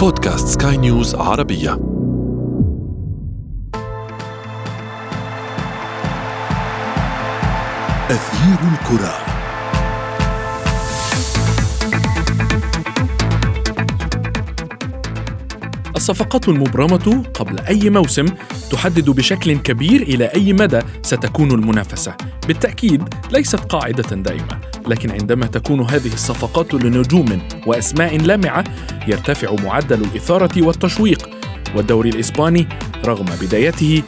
بودكاست سكاي نيوز عربية. أثير الكرة. الصفقات المبرمة قبل أي موسم تحدد بشكل كبير إلى أي مدى ستكون المنافسة. بالتأكيد ليست قاعدة دائمة. لكن عندما تكون هذه الصفقات لنجوم وأسماء لامعة يرتفع معدل الإثارة والتشويق والدوري الإسباني رغم بدايته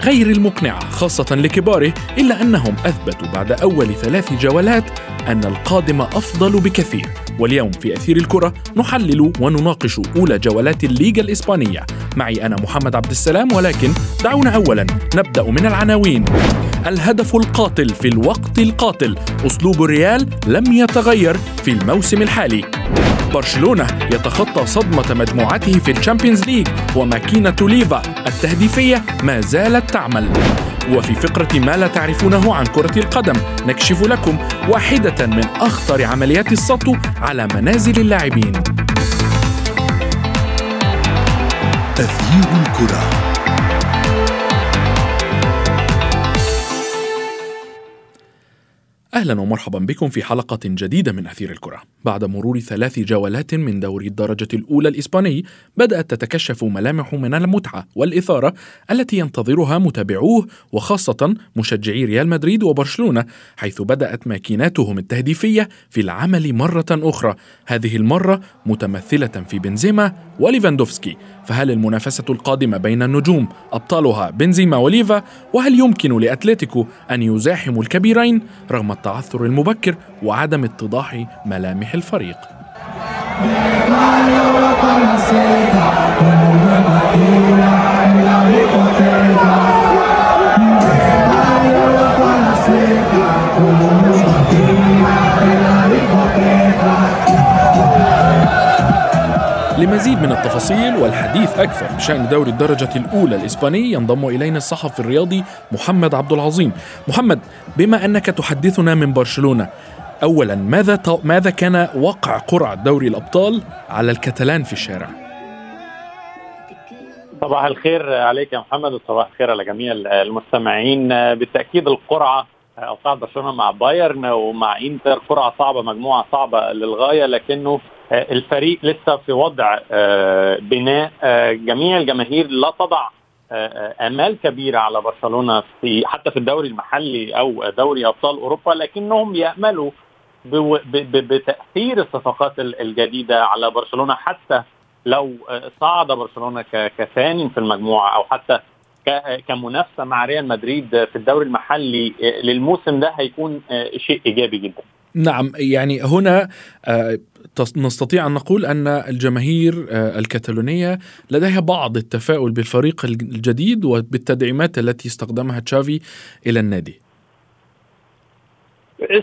غير المقنعة خاصة لكباره إلا أنهم أثبتوا بعد أول ثلاث جولات أن القادم أفضل بكثير. واليوم في أثير الكرة نحلل ونناقش أولى جولات الليغا الإسبانية. معي أنا محمد عبد السلام ولكن دعونا اولا نبدأ من العناوين. الهدف القاتل في الوقت القاتل. أسلوب الريال لم يتغير في الموسم الحالي. برشلونة يتخطى صدمة مجموعته في الشامبيونز ليج وماكينة ليفا التهديفية ما زالت تعمل. وفي فقرة ما لا تعرفونه عن كرة القدم نكشف لكم واحدة من أخطر عمليات السطو على منازل اللاعبين. تغيير الكرة. أهلا ومرحبا بكم في حلقة جديدة من أثير الكرة. بعد مرور ثلاث جولات من دوري الدرجة الأولى الإسباني، بدأت تتكشف ملامح من المتعة والإثارة التي ينتظرها متابعوه وخاصة مشجعي ريال مدريد وبرشلونة، حيث بدأت ماكيناتهم التهديفية في العمل مرة أخرى، هذه المرة متمثلة في بنزيما وليفاندوفسكي، فهل المنافسة القادمة بين النجوم أبطالها بنزيما وليفا؟ وهل يمكن لأتلتيكو أن يزاحموا الكبيرين رغم التعثر المبكر وعدم اتضاح ملامح الفريق؟ لمزيد من التفاصيل والحديث أكثر بشأن دوري الدرجة الأولى الإسباني ينضم إلينا الصحفي الرياضي محمد عبد العظيم محمد بما أنك تحدثنا من برشلونة أولا ماذا ماذا كان وقع قرعة دوري الأبطال على الكتلان في الشارع؟ صباح الخير عليك يا محمد وصباح الخير على جميع المستمعين بالتأكيد القرعة أوقعت برشلونة مع بايرن ومع إنتر قرعة صعبة مجموعة صعبة للغاية لكنه الفريق لسه في وضع آه، بناء آه، جميع الجماهير لا تضع آمال كبيرة على برشلونة في حتى في الدوري المحلي أو دوري أبطال أوروبا لكنهم يأملوا بتأثير الصفقات الجديدة على برشلونة حتى لو صعد برشلونة كثاني في المجموعة أو حتى كمنافسة مع ريال مدريد في الدوري المحلي للموسم ده هيكون شيء إيجابي جدا. نعم يعني هنا نستطيع أن نقول أن الجماهير آه، الكتالونية لديها بعض التفاؤل بالفريق الجديد وبالتدعيمات التي استخدمها تشافي إلى النادي.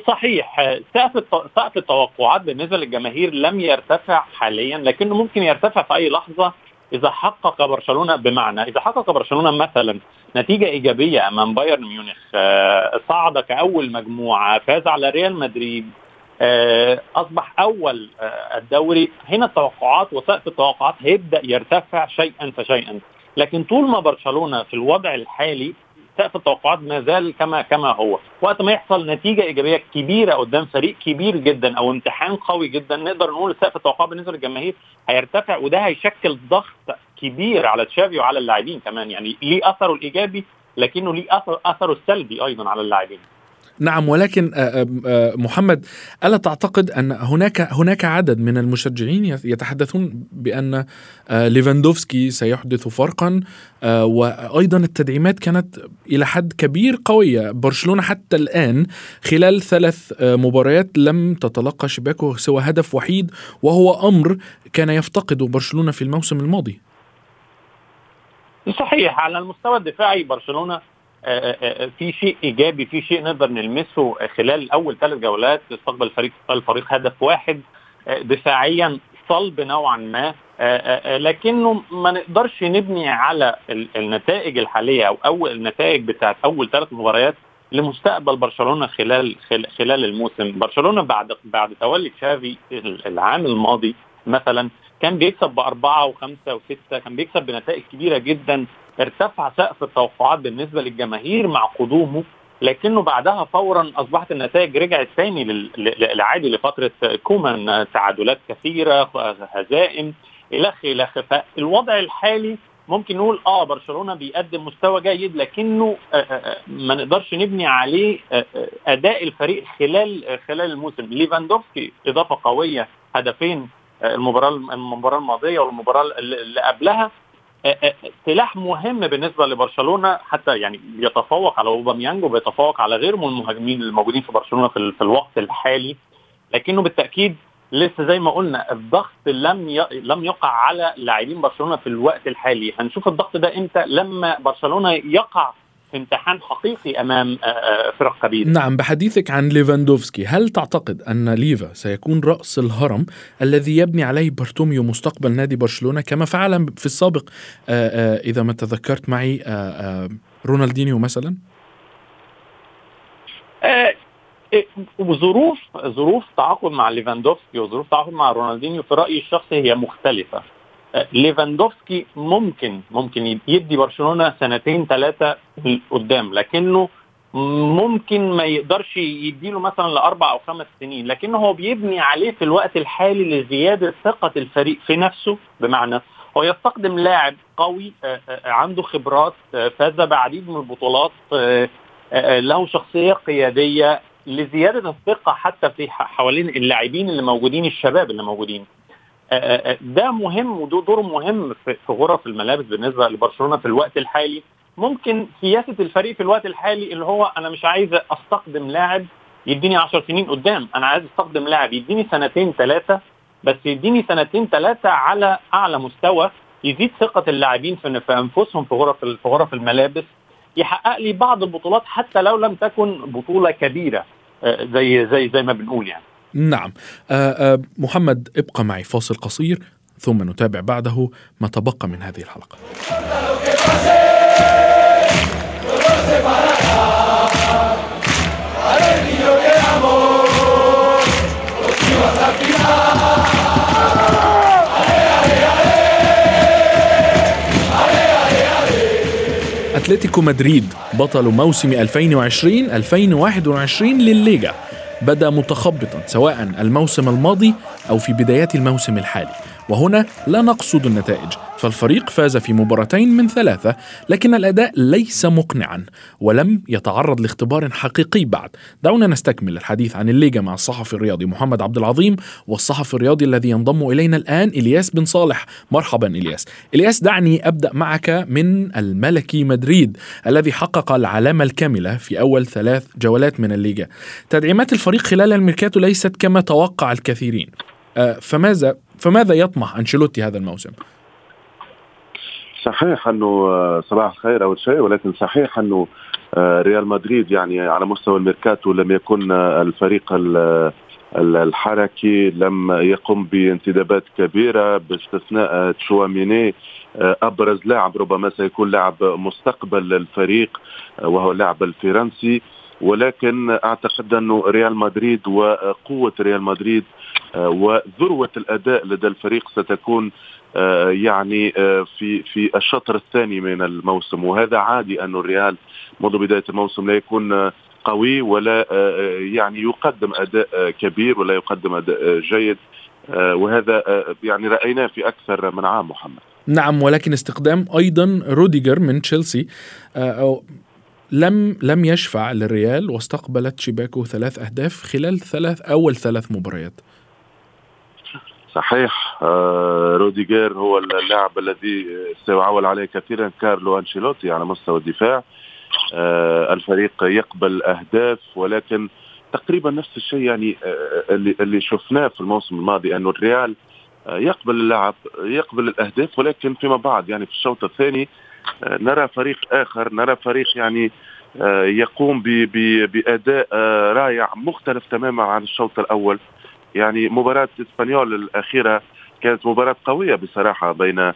صحيح. سقف سقف التوقعات بالنسبة للجماهير لم يرتفع حاليا لكنه ممكن يرتفع في أي لحظة. إذا حقق برشلونة بمعنى إذا حقق برشلونة مثلا نتيجة إيجابية أمام بايرن ميونخ آه، صعد كاول مجموعة فاز على ريال مدريد آه، أصبح أول آه، الدوري هنا التوقعات وسقف التوقعات هيبدأ يرتفع شيئا فشيئا. لكن طول ما برشلونة في الوضع الحالي سقف التوقعات ما زال كما كما هو. وقت ما يحصل نتيجة إيجابية كبيرة قدام فريق كبير جدا أو امتحان قوي جدا نقدر نقول سقف التوقعات بالنسبة للجماهير هيرتفع وده هيشكل ضغط كبير على تشافي وعلى اللاعبين كمان. يعني ليه أثره الإيجابي لكنه ليه اثر أثره السلبي أيضا على اللاعبين. نعم ولكن آه، آه، آه، محمد ألا تعتقد أن هناك هناك عدد من المشجعين يتحدثون بأن ليفاندوفسكي سيحدث فرقا وأيضا التدعيمات كانت إلى حد كبير قوية. برشلونة حتى الآن خلال ثلاث مباريات لم تتلقى شباكه سوى هدف وحيد وهو أمر كان يفتقده برشلونة في الموسم الماضي. صحيح على المستوى الدفاعي برشلونة في شيء إيجابي في شيء نقدر نلمسه خلال أول ثلاث جولات استقبل الفريق الفريق هدف واحد دفاعيا صلب نوعا ما لكنه ما نقدرش نبني على النتائج الحالية أو أول النتائج بتاعت أول ثلاث مباريات لمستقبل برشلونة خلال خلال الموسم. برشلونة بعد بعد تولي تشافي العام الماضي مثلا كان بيكسب بأربعة وخمسة وستة كان بيكسب بنتائج كبيرة جدا ارتفع سقف التوقعات بالنسبة للجماهير مع قدومه لكنه بعدها فورا أصبحت النتائج رجعت ثاني للعادي لفترة كومان تعادلات كثيرة هزائم الخ الخ فالوضع الحالي ممكن نقول آه برشلونة بيقدم مستوى جيد لكنه آه، آه، آه، ما نقدرش نبني عليه أداء الفريق خلال خلال الموسم. ليفاندوفسكي إضافة قوية هدفين المباراة المباراة الماضية والمباراة اللي قبلها سلاح مهم بالنسبة لبرشلونة حتى يعني بيتفوق على أوباميانج وبيتفوق على غيره من المهاجمين الموجودين في برشلونة في الوقت الحالي لكنه بالتأكيد لسه زي ما قلنا الضغط لم. لم يقع على لاعبين برشلونة في الوقت الحالي هنشوف الضغط ده إمتى لما برشلونة يقع في امتحان حقيقي أمام آه، آه، فرق كبيرة. نعم بحديثك عن ليفاندوفسكي هل تعتقد أن ليفا سيكون رأس الهرم الذي يبني عليه بارتوميو مستقبل نادي برشلونة كما فعل في السابق آه، إذا ما تذكرت معي رونالدينيو مثلا؟ وظروف ظروف تعاقد مع ليفاندوفسكي وظروف تعاقد مع رونالدينيو في رأيي الشخصي هي مختلفة. ليفاندوفسكي ممكن ممكن يدي برشلونة سنتين ثلاثة قدام لكنه ممكن ما يقدرش يديله مثلا لأربع أو خمس سنين لكنه هو بيبني عليه في الوقت الحالي لزيادة ثقة الفريق في نفسه بمعنى هو يستخدم لاعب قوي آه، آه، عنده خبرات آه، فاز بعديد من البطولات له شخصية قيادية لزيادة الثقة حتى في حوالين اللاعبين اللي موجودين الشباب اللي موجودين. ده مهم وده دور مهم في غرف الملابس بالنسبة لبرشلونة في الوقت الحالي. ممكن سياسة الفريق في الوقت الحالي اللي هو أنا مش عايز استخدم لاعب يديني 10 سنين قدام أنا عايز استخدم لاعب يديني سنتين ثلاثة بس يديني سنتين ثلاثة على أعلى مستوى يزيد ثقة اللاعبين في أنفسهم في غرف في غرف الملابس يحقق لي بعض البطولات حتى لو لم تكن بطولة كبيرة آه، زي زي زي ما بنقول يعني. نعم. آه، آه، محمد ابقى معي فاصل قصير ثم نتابع بعده ما تبقى من هذه الحلقة. أتلتيكو مدريد بطل موسم 2020-2021 للليغا. بدا متخبطا سواء الموسم الماضي أو في بدايات الموسم الحالي. وهنا لا نقصد النتائج فالفريق فاز في مباراتين من ثلاثة لكن الأداء ليس مقنعا ولم يتعرض لاختبار حقيقي بعد. دعونا نستكمل الحديث عن الليجا مع الصحفي الرياضي محمد عبد العظيم والصحفي الرياضي الذي ينضم إلينا الآن إلياس بن صالح. مرحبا إلياس. إلياس دعني أبدأ معك من الملكي مدريد الذي حقق العلامة الكاملة في أول ثلاث جولات من الليجا. تدعيمات الفريق خلال الميركاتو ليست كما توقع الكثيرين. آه، فماذا فماذا يطمح أنشيلوتي هذا الموسم؟ صحيح أنه آه، صباح الخير أول شيء ولكن صحيح أنه آه، ريال مدريد يعني على مستوى الميركاتو لم يكن آه، الفريق الحركي لم يقم بانتدابات كبيرة باستثناء تشواميني أبرز لاعب ربما سيكون لاعب مستقبل للفريق وهو اللاعب الفرنسي ولكن أعتقد أنه ريال مدريد وقوة ريال مدريد وذروة الأداء لدى الفريق ستكون آه، يعني آه، في في الشطر الثاني من الموسم. وهذا عادي أن الريال منذ بداية الموسم لا يكون آه، قوي ولا يعني يقدم أداء كبير ولا يقدم أداء جيد. وهذا يعني رأيناه في أكثر من عام محمد. نعم ولكن استقدام أيضا روديجر من تشيلسي لم لم يشفع للريال واستقبلت شباكه ثلاث أهداف خلال ثلاث أول ثلاث مباريات. صحيح آه روديجير هو اللاعب الذي سيعول عليه كثيرا كارلو أنشيلوتي على مستوى الدفاع. آه الفريق يقبل أهداف ولكن تقريبا نفس الشيء يعني آه اللي شفناه في الموسم الماضي انه الريال يقبل اللعب يقبل الأهداف ولكن فيما بعد يعني في الشوط الثاني نرى فريق آخر نرى فريق يعني يقوم بأداء رائع مختلف تماما عن الشوط الأول. يعني مباراة إسبانيول الأخيرة كانت مباراة قوية بصراحة بين آه،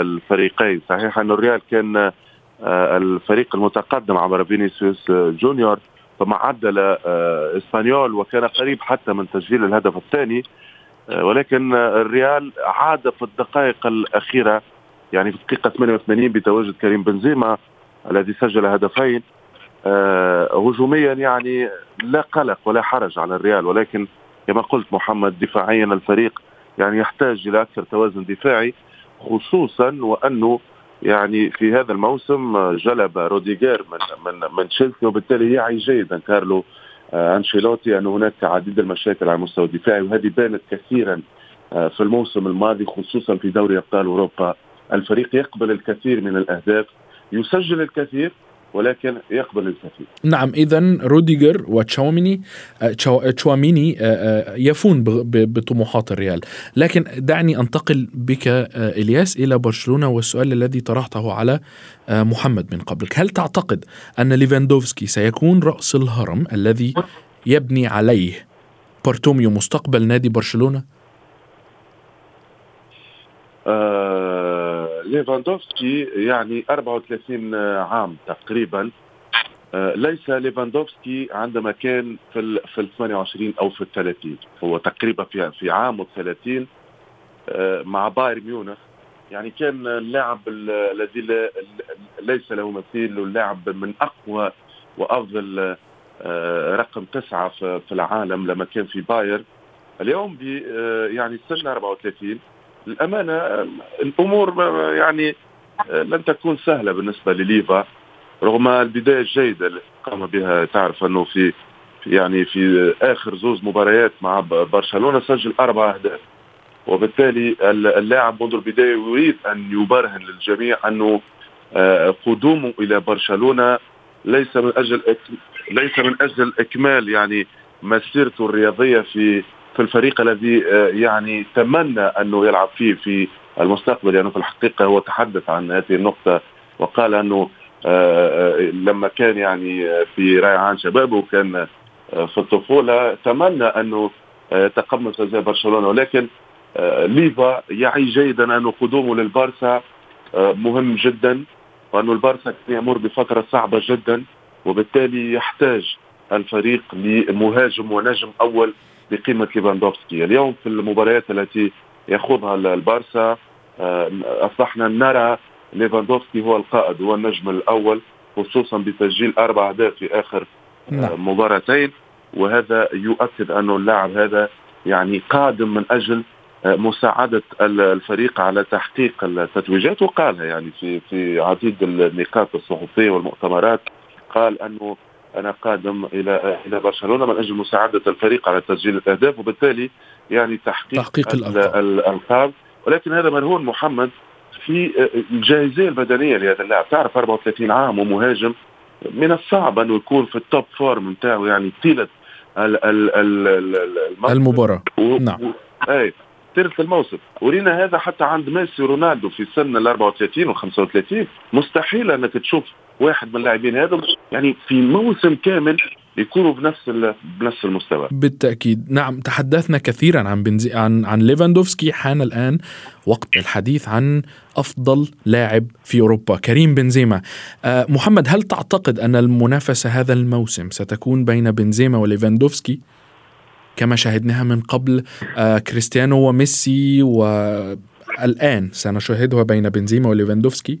الفريقين. صحيح أن الريال كان آه، الفريق المتقدم عبر فينيسيوس جونيور ثم عدل آه، إسبانيول وكان قريب حتى من تسجيل الهدف الثاني ولكن الريال عاد في الدقائق الأخيرة يعني في الدقيقة 88 بتواجد كريم بنزيما الذي سجل هدفين هجوميا يعني لا قلق ولا حرج على الريال ولكن كما قلت محمد دفاعيا الفريق يعني يحتاج إلى أكثر توازن دفاعي خصوصا وأنه يعني في هذا الموسم جلب روديجير من من من تشيلسي وبالتالي يعي جيدا كارلو آه، أنشيلوتي أن هناك عديد المشاكل على المستوى الدفاعي وهذه بانت كثيرا آه، في الموسم الماضي خصوصا في دوري أبطال أوروبا. الفريق يقبل الكثير من الأهداف يسجل الكثير ولكن يقبل الكثير نعم اذا روديجر وتشاوميني آه، تشواميني آه، آه، يفون بطموحات الريال. لكن دعني أنتقل بك إلياس إلى برشلونة والسؤال الذي طرحته على محمد من قبلك. هل تعتقد أن ليفاندوفسكي سيكون رأس الهرم الذي يبني عليه بارتوميو مستقبل نادي برشلونة؟ ليفاندوفسكي يعني 34 عام تقريبا. آه، ليس ليفاندوفسكي عندما كان في ال في ال 28 أو في ال 30 هو تقريبا في في عام 30 آه، مع بايرن ميونخ. يعني كان اللاعب الذي ليس له مثيل واللاعب من أقوى وأفضل آه، رقم تسعة في العالم لما كان في بايرن. اليوم يعني سن 34 الأمانة الأمور يعني لن تكون سهلة بالنسبة لليفا رغم البداية الجيدة اللي قام بها. تعرف أنه في يعني في آخر زوز مباريات مع برشلونة سجل أربع أهداف. وبالتالي اللاعب منذ البداية يريد أن يبرهن للجميع أنه آه، قدومه إلى برشلونة ليس من أجل ليس من أجل إكمال يعني مسيرته الرياضية في في الفريق الذي آه، يعني تمنى أنه يلعب فيه في المستقبل يعني في الحقيقة هو تحدث عن هذه النقطة وقال أنه آه، آه، لما كان يعني في ريعان شبابه وكان في الطفولة تمنى أنه يتقمص زي برشلونة. ولكن ليفا يعي جيدا انه قدومه للبارسا مهم جدا وأنه البارسا يمر بفترة صعبة جدا وبالتالي يحتاج الفريق لمهاجم ونجم أول بقيمة ليفاندوفسكي. اليوم في المباريات التي يخوضها البارسا آه، أصبحنا نرى ليفاندوفسكي هو القائد هو النجم الأول خصوصا بتسجيل أربع أهداف في آخر آه، نعم. مباراتين. وهذا يؤكد انه اللاعب هذا يعني قادم من أجل آه، مساعدة الفريق على تحقيق التتويجات. وقالها يعني في في عديد النقاط الصحفية والمؤتمرات قال أنه أنا قادم إلى إلى برشلونة من أجل مساعدة الفريق على تسجيل الأهداف وبالتالي يعني تحقيق, تحقيق الألقاب. ولكن هذا مرهون محمد في الجاهزيه البدنية لهذا اللاعب. تعرف 34 عام ومهاجم من الصعب انه يكون في ال top form نتاعو يعني طيله ال ال ال المباراه. نعم. أي طيله الموسم. ورينا هذا حتى عند ميسي ورونالدو في سن ال 34 و 35 مستحيل أنك تشوف واحد من اللاعبين هذا يعني في موسم كامل يكونوا بنفس بنفس المستوى. بالتأكيد. نعم تحدثنا كثيرا عن بنزي عن عن ليفاندوفسكي حان الآن وقت الحديث عن أفضل لاعب في أوروبا كريم بنزيما. آه محمد هل تعتقد أن المنافسة هذا الموسم ستكون بين بنزيما وليفاندوفسكي كما شاهدناها من قبل؟ آه كريستيانو وميسي والآن سنشاهدها بين بنزيما وليفاندوفسكي؟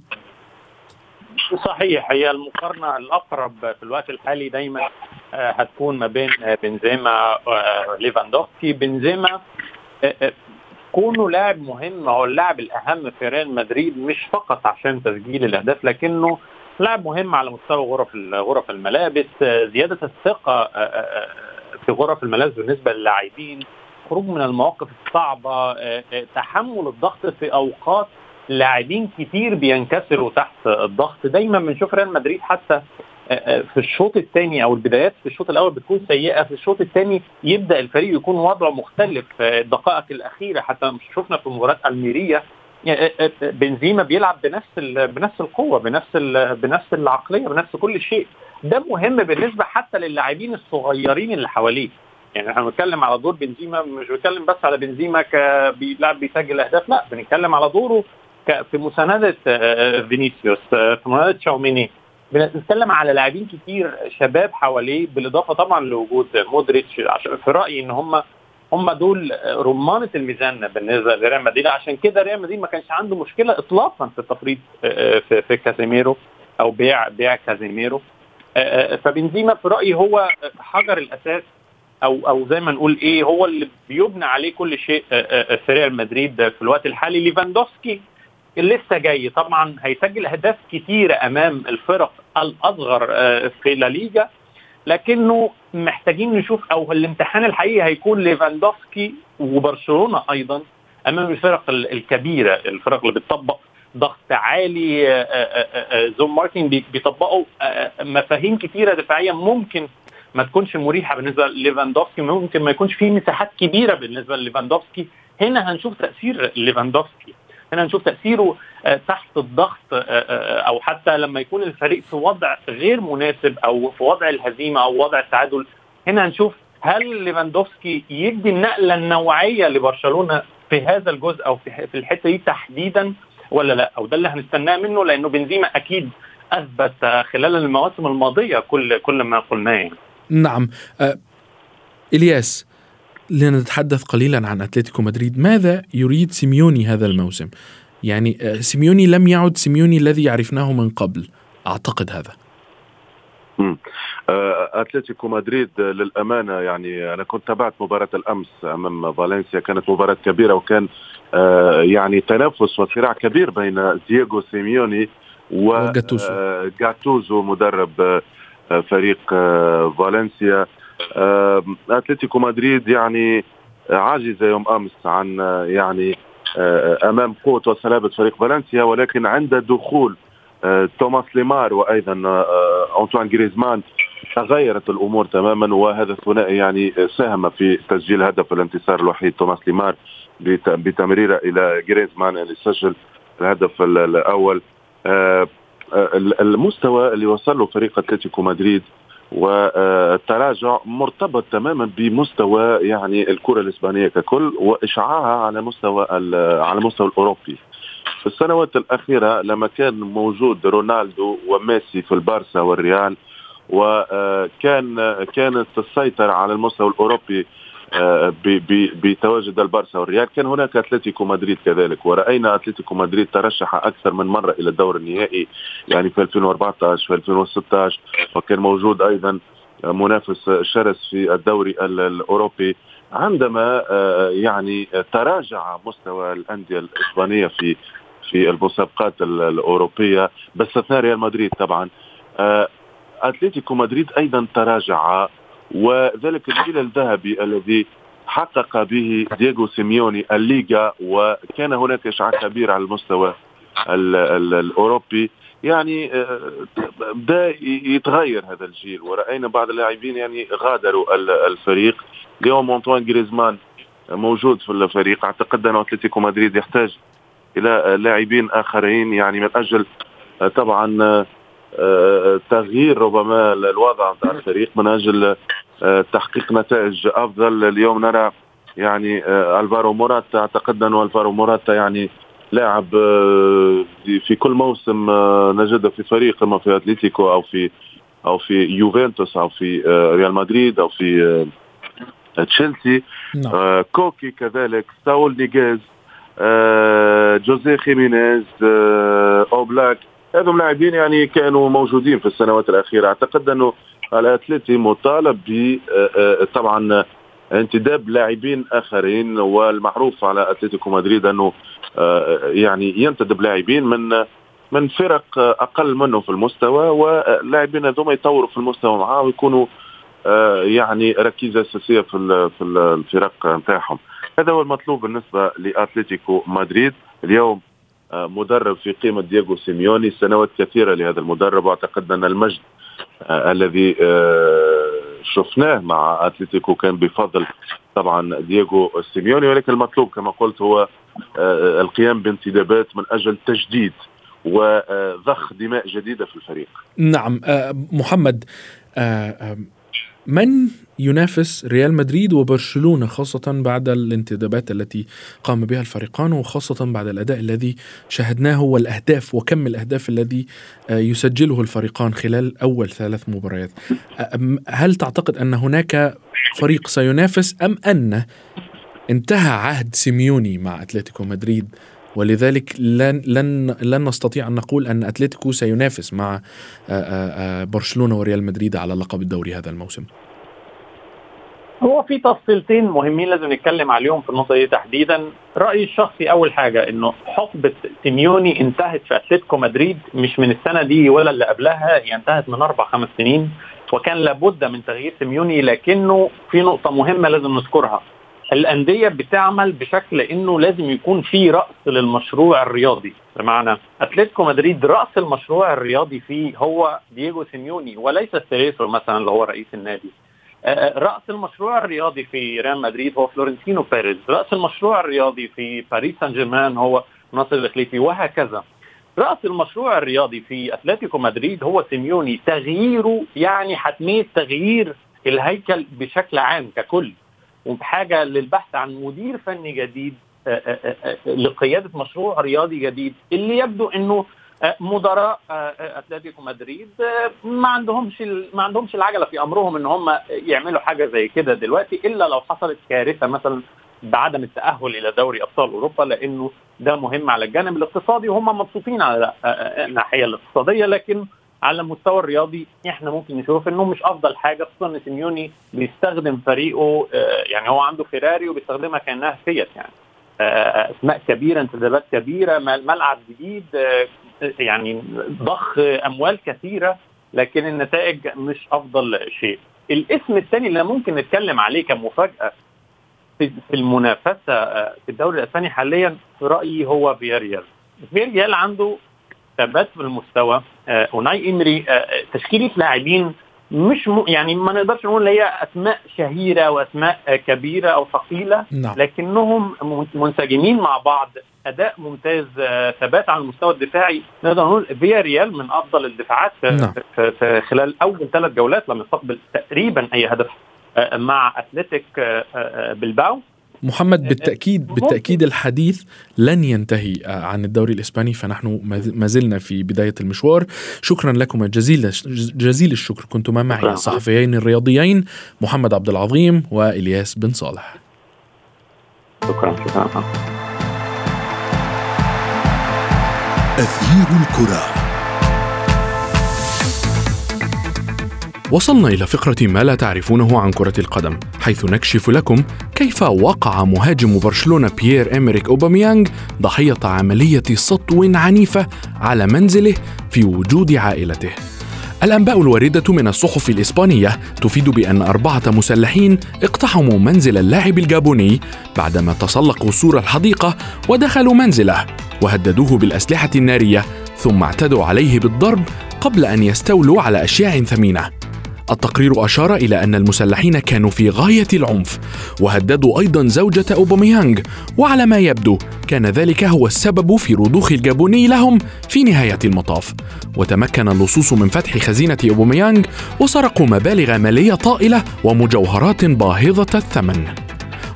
صحيح هي المقارنة الأقرب في الوقت الحالي دايما آه، هتكون ما بين آه، بنزيما وليفاندوفسكي بنزيما آه، كونه لاعب مهم هو اللاعب الأهم في ريال مدريد مش فقط عشان تسجيل الأهداف لكنه لاعب مهم على مستوى غرف غرف الملابس زيادة الثقة في غرف الملابس بالنسبة للاعبين خروج من المواقف الصعبة تحمل الضغط في أوقات لاعبين كتير بينكسروا تحت الضغط. دايما بنشوف ريال مدريد حتى آه، آه، في الشوط الثاني أو البدايات في الشوط الأول بتكون سيئة في الشوط الثاني يبدأ الفريق يكون وضعه مختلف الدقائق الأخيرة. حتى شفنا في مباراة ألميريا آه، بنزيما بيلعب بنفس بنفس القوة بنفس بنفس العقلية بنفس كل شيء. ده مهم بالنسبة حتى للاعبين الصغيرين اللي حواليه. يعني إحنا بنتكلم على دور بنزيما مش بنتكلم بس على بنزيما كلاعب بيسجل أهداف لا بنتكلم على دوره في مساندة آه، فينيسيوس آه، في مساندة تشواميني بنتكلم على لاعبين كتير شباب حواليه بالإضافة طبعا لوجود مودريتش في رأيي إن هم هم دول رمانة الميزان بالنسبة لريال مدريد. عشان كده ريال مدريد ما كانش عنده مشكلة اطلاقا في التفريط في, في كازيميرو أو بيع بيع كازيميرو. فبنزيما في رأيي هو حجر الأساس أو أو زي ما نقول إيه هو اللي بيبنى عليه كل شيء في ريال مدريد في الوقت الحالي. ليفاندوفسكي لسه جاي. طبعا هيسجل أهداف كتيرة أمام الفرق الأصغر في لا ليجا. لكنه محتاجين نشوف أو الامتحان الحقيقي هيكون ليفاندوفسكي وبرشلونة أيضا أمام الفرق الكبيرة الفرق اللي بتطبق ضغط عالي zone marking بيطبقوا مفاهيم كتيرة دفاعية ممكن ما تكونش مريحة بالنسبة لليفاندوفسكي ممكن ما يكونش في مساحات كبيرة بالنسبة لليفاندوفسكي هنا هنشوف تأثير ليفاندوفسكي. هنا نشوف تأثيره تحت الضغط أو حتى لما يكون الفريق في وضع غير مناسب أو في وضع الهزيمة أو وضع التعادل هنا هنشوف هل ليفاندوفسكي يدي النقلة النوعية لبرشلونة في هذا الجزء أو في الحتة دي تحديدا ولا لا أو ده اللي هنستناه منه لأنه بنزيما أكيد أثبت خلال المواسم الماضية كل كل ما قلناه يعني. نعم أه إلياس لنتحدث قليلا عن أتلتيكو مدريد. ماذا يريد سيميوني هذا الموسم؟ يعني سيميوني لم يعد سيميوني الذي عرفناه من قبل. أعتقد هذا. أتلتيكو مدريد للأمانة يعني أنا كنت تابعت مباراة الأمس أمام فالنسيا. كانت مباراة كبيرة وكان يعني تنافس وصراع كبير بين دييغو سيميوني وجاتوزو مدرب فريق فالنسيا. أتلتيكو مدريد يعني عاجزه يوم أمس عن يعني أمام قوة وصلابه فريق فالنسيا ولكن عند دخول توماس ليمار وأيضا أنطوان جريزمان تغيرت الأمور تماما وهذا الثنائي يعني ساهم في تسجيل هدف الانتصار الوحيد توماس ليمار بتمريرة إلى جريزمان اللي سجل الهدف الأول. المستوى اللي وصل له فريق أتلتيكو مدريد والتراجع مرتبط تماما بمستوى يعني الكرة الإسبانية ككل وإشعاعها على مستوى على المستوى الأوروبي. في السنوات الأخيرة لما كان موجود رونالدو وميسي في البارسا والريال وكان كانت السيطرة على المستوى الأوروبي بتواجد البارسا والريال. كان هناك أتلتيكو مدريد كذلك ورأينا أتلتيكو مدريد ترشح أكثر من مرة إلى الدور النهائي يعني في 2014 في 2016 وكان موجود أيضا منافس شرس في الدوري الأوروبي. عندما يعني تراجع مستوى الأندية الإسبانية في في المسابقات الأوروبية باستثناء ريال مدريد طبعا. أتلتيكو مدريد أيضا تراجع وذلك الجيل الذهبي الذي حقق به دييغو سيميوني الليغا وكان هناك إشعاع كبير على المستوى ال ال الأوروبي. يعني بدا يتغير هذا الجيل. ورأينا بعض اللاعبين يعني غادروا الفريق. اليوم أنطوان جريزمان موجود في الفريق. أعتقد ان أتلتيكو مدريد يحتاج إلى لاعبين آخرين. يعني من أجل طبعا تغيير ربما الوضع نتاع الفريق من أجل تحقيق نتائج أفضل. اليوم نرى يعني ألفارو موراتا أعتقد أنه ألفارو موراتا يعني لاعب في كل موسم نجده في فريق إما في أتلتيكو أو في أو في يوفنتوس أو في ريال مدريد أو في تشيلسي. نعم. كوكي كذلك ساول نيجيز جوزيه خيمينيز أوبلاك. هذم لاعبين يعني كانوا موجودين في السنوات الأخيرة. أعتقد أنه الاتليتي مطالب ب طبعا انتداب لاعبين آخرين والمعروف على أتلتيكو مدريد أنه يعني ينتدب لاعبين من من فرق أقل منه في المستوى واللاعبين هذوما يطوروا في المستوى معاه ويكونوا يعني ركيزة أساسية في في الفرق نتاعهم. هذا هو المطلوب بالنسبة لأتلتيكو مدريد. اليوم مدرب في قيمة دييغو سيميوني سنوات كثيرة لهذا المدرب واعتقد أن المجد الذي شفناه مع أتلتيكو كان بفضل طبعا دييغو سيميوني ولكن المطلوب كما قلت هو القيام بانتدابات من أجل تجديد وضخ دماء جديدة في الفريق. نعم محمد من ينافس ريال مدريد وبرشلونة خاصة بعد الانتدابات التي قام بها الفريقان وخاصة بعد الأداء الذي شاهدناه والأهداف وكم الأهداف الذي يسجله الفريقان خلال أول ثلاث مباريات. هل تعتقد أن هناك فريق سينافس أم أن انتهى عهد سيميوني مع أتلتيكو مدريد؟ ولذلك لن لن لن نستطيع أن نقول أن أتلتيكو سينافس مع برشلونة وريال مدريد على لقب الدوري هذا الموسم. هو في تفصيلتين مهمين لازم نتكلم عليهم في النقطة دي تحديدا رأيي الشخصي أول حاجة إنه حقبة سيميوني انتهت في أتلتيكو مدريد مش من السنة دي ولا اللي قبلها هي انتهت من أربع خمس سنين وكان لابد من تغيير سيميوني لكنه في نقطة مهمة لازم نذكرها الأندية بتعمل بشكل إنه لازم يكون في رأس للمشروع الرياضي. بمعنى أتلتيكو مدريد رأس المشروع الرياضي فيه هو دييجو سيميوني وليس سيريزو مثلا اللي هو رئيس النادي. رأس المشروع الرياضي في ريال مدريد هو فلورنتينو بيريز. رأس المشروع الرياضي في باريس سان جيرمان هو ناصر الخليفي وهكذا. رأس المشروع الرياضي في أتلتيكو مدريد هو سيميوني. تغييره يعني حتمية تغيير الهيكل بشكل عام ككل. وبحاجه للبحث عن مدير فني جديد لقيادة مشروع رياضي جديد اللي يبدو إنه مدراء أتلتيكو مدريد ما عندهمش ما عندهمش العجلة في أمرهم إن هم يعملوا حاجة زي كده دلوقتي إلا لو حصلت كارثة مثلا بعدم التأهل إلى دوري أبطال أوروبا لأنه ده مهم على الجانب الاقتصادي وهم مبسوطين على الناحية الاقتصادية لكن على المستوى الرياضي إحنا ممكن نشوف انه مش افضل حاجة خصوصا إن سيميوني بيستخدم فريقه يعني هو عنده فيراري وبيستخدمها كأنها فيت يعني أسماء كبيرة انتدابات كبيرة ملعب جديد يعني ضخ أموال كثيرة لكن النتائج مش أفضل شيء. الاسم الثاني اللي ممكن نتكلم عليه كمفاجأة في المنافسة في الدوري الأسباني حاليا في رأيي هو فياريال. فياريال عنده ثبات في المستوى أوناي إيمري تشكيلة لاعبين مش م... يعني ما نقدرش نقول هي أسماء شهيرة واسماء كبيرة أو ثقيلة نعم. لكنهم منسجمين مع بعض أداء ممتاز ثبات على المستوى الدفاعي نقدر نقول فياريال من أفضل الدفاعات في, نعم. في, في خلال أول ثلاث جولات لم يستقبل تقريبا أي هدف مع أتلتيك بلباو محمد بالتأكيد بالتأكيد الحديث لن ينتهي عن الدوري الإسباني فنحن ما زلنا في بداية المشوار. شكرا لكم جزيل جزيل الشكر. كنتما معي الصحفيين الرياضيين محمد عبد العظيم وإلياس بن صالح. شكرا شكرا. أثير الكرة. وصلنا إلى فقرة ما لا تعرفونه عن كرة القدم حيث نكشف لكم كيف وقع مهاجم برشلونة بيير إمريك أوباميانغ ضحية عملية سطو عنيفة على منزله في وجود عائلته. الأنباء الواردة من الصحف الإسبانية تفيد بأن أربعة مسلحين اقتحموا منزل اللاعب الجابوني بعدما تسلقوا سور الحديقة ودخلوا منزله وهددوه بالأسلحة النارية ثم اعتدوا عليه بالضرب قبل أن يستولوا على أشياء ثمينة. التقرير أشار إلى أن المسلحين كانوا في غاية العنف وهددوا أيضا زوجة أوباميانغ وعلى ما يبدو كان ذلك هو السبب في رضوخ الجابوني لهم في نهاية المطاف. وتمكن اللصوص من فتح خزينة أوباميانغ وسرقوا مبالغ مالية طائلة ومجوهرات باهظة الثمن.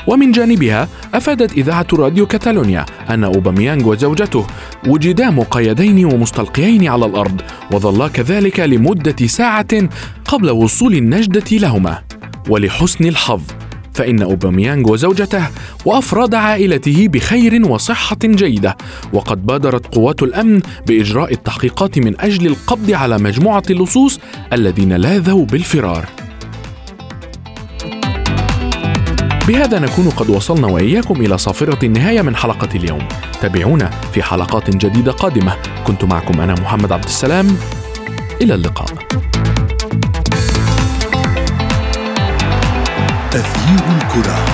ومن جانبها أفادت إذاعة راديو كاتالونيا أن أوباميانغ وزوجته وجدا مقيدين ومستلقيين على الأرض وظلا كذلك لمدة ساعة قبل وصول النجدة لهما. ولحسن الحظ فإن أوباميانغ وزوجته وأفراد عائلته بخير وصحة جيدة وقد بادرت قوات الأمن بإجراء التحقيقات من أجل القبض على مجموعة اللصوص الذين لاذوا بالفرار. بهذا نكون قد وصلنا وإياكم إلى صافرة النهاية من حلقة اليوم. تابعونا في حلقات جديدة قادمة. كنت معكم أنا محمد عبد السلام. إلى اللقاء. تغيير الكرة.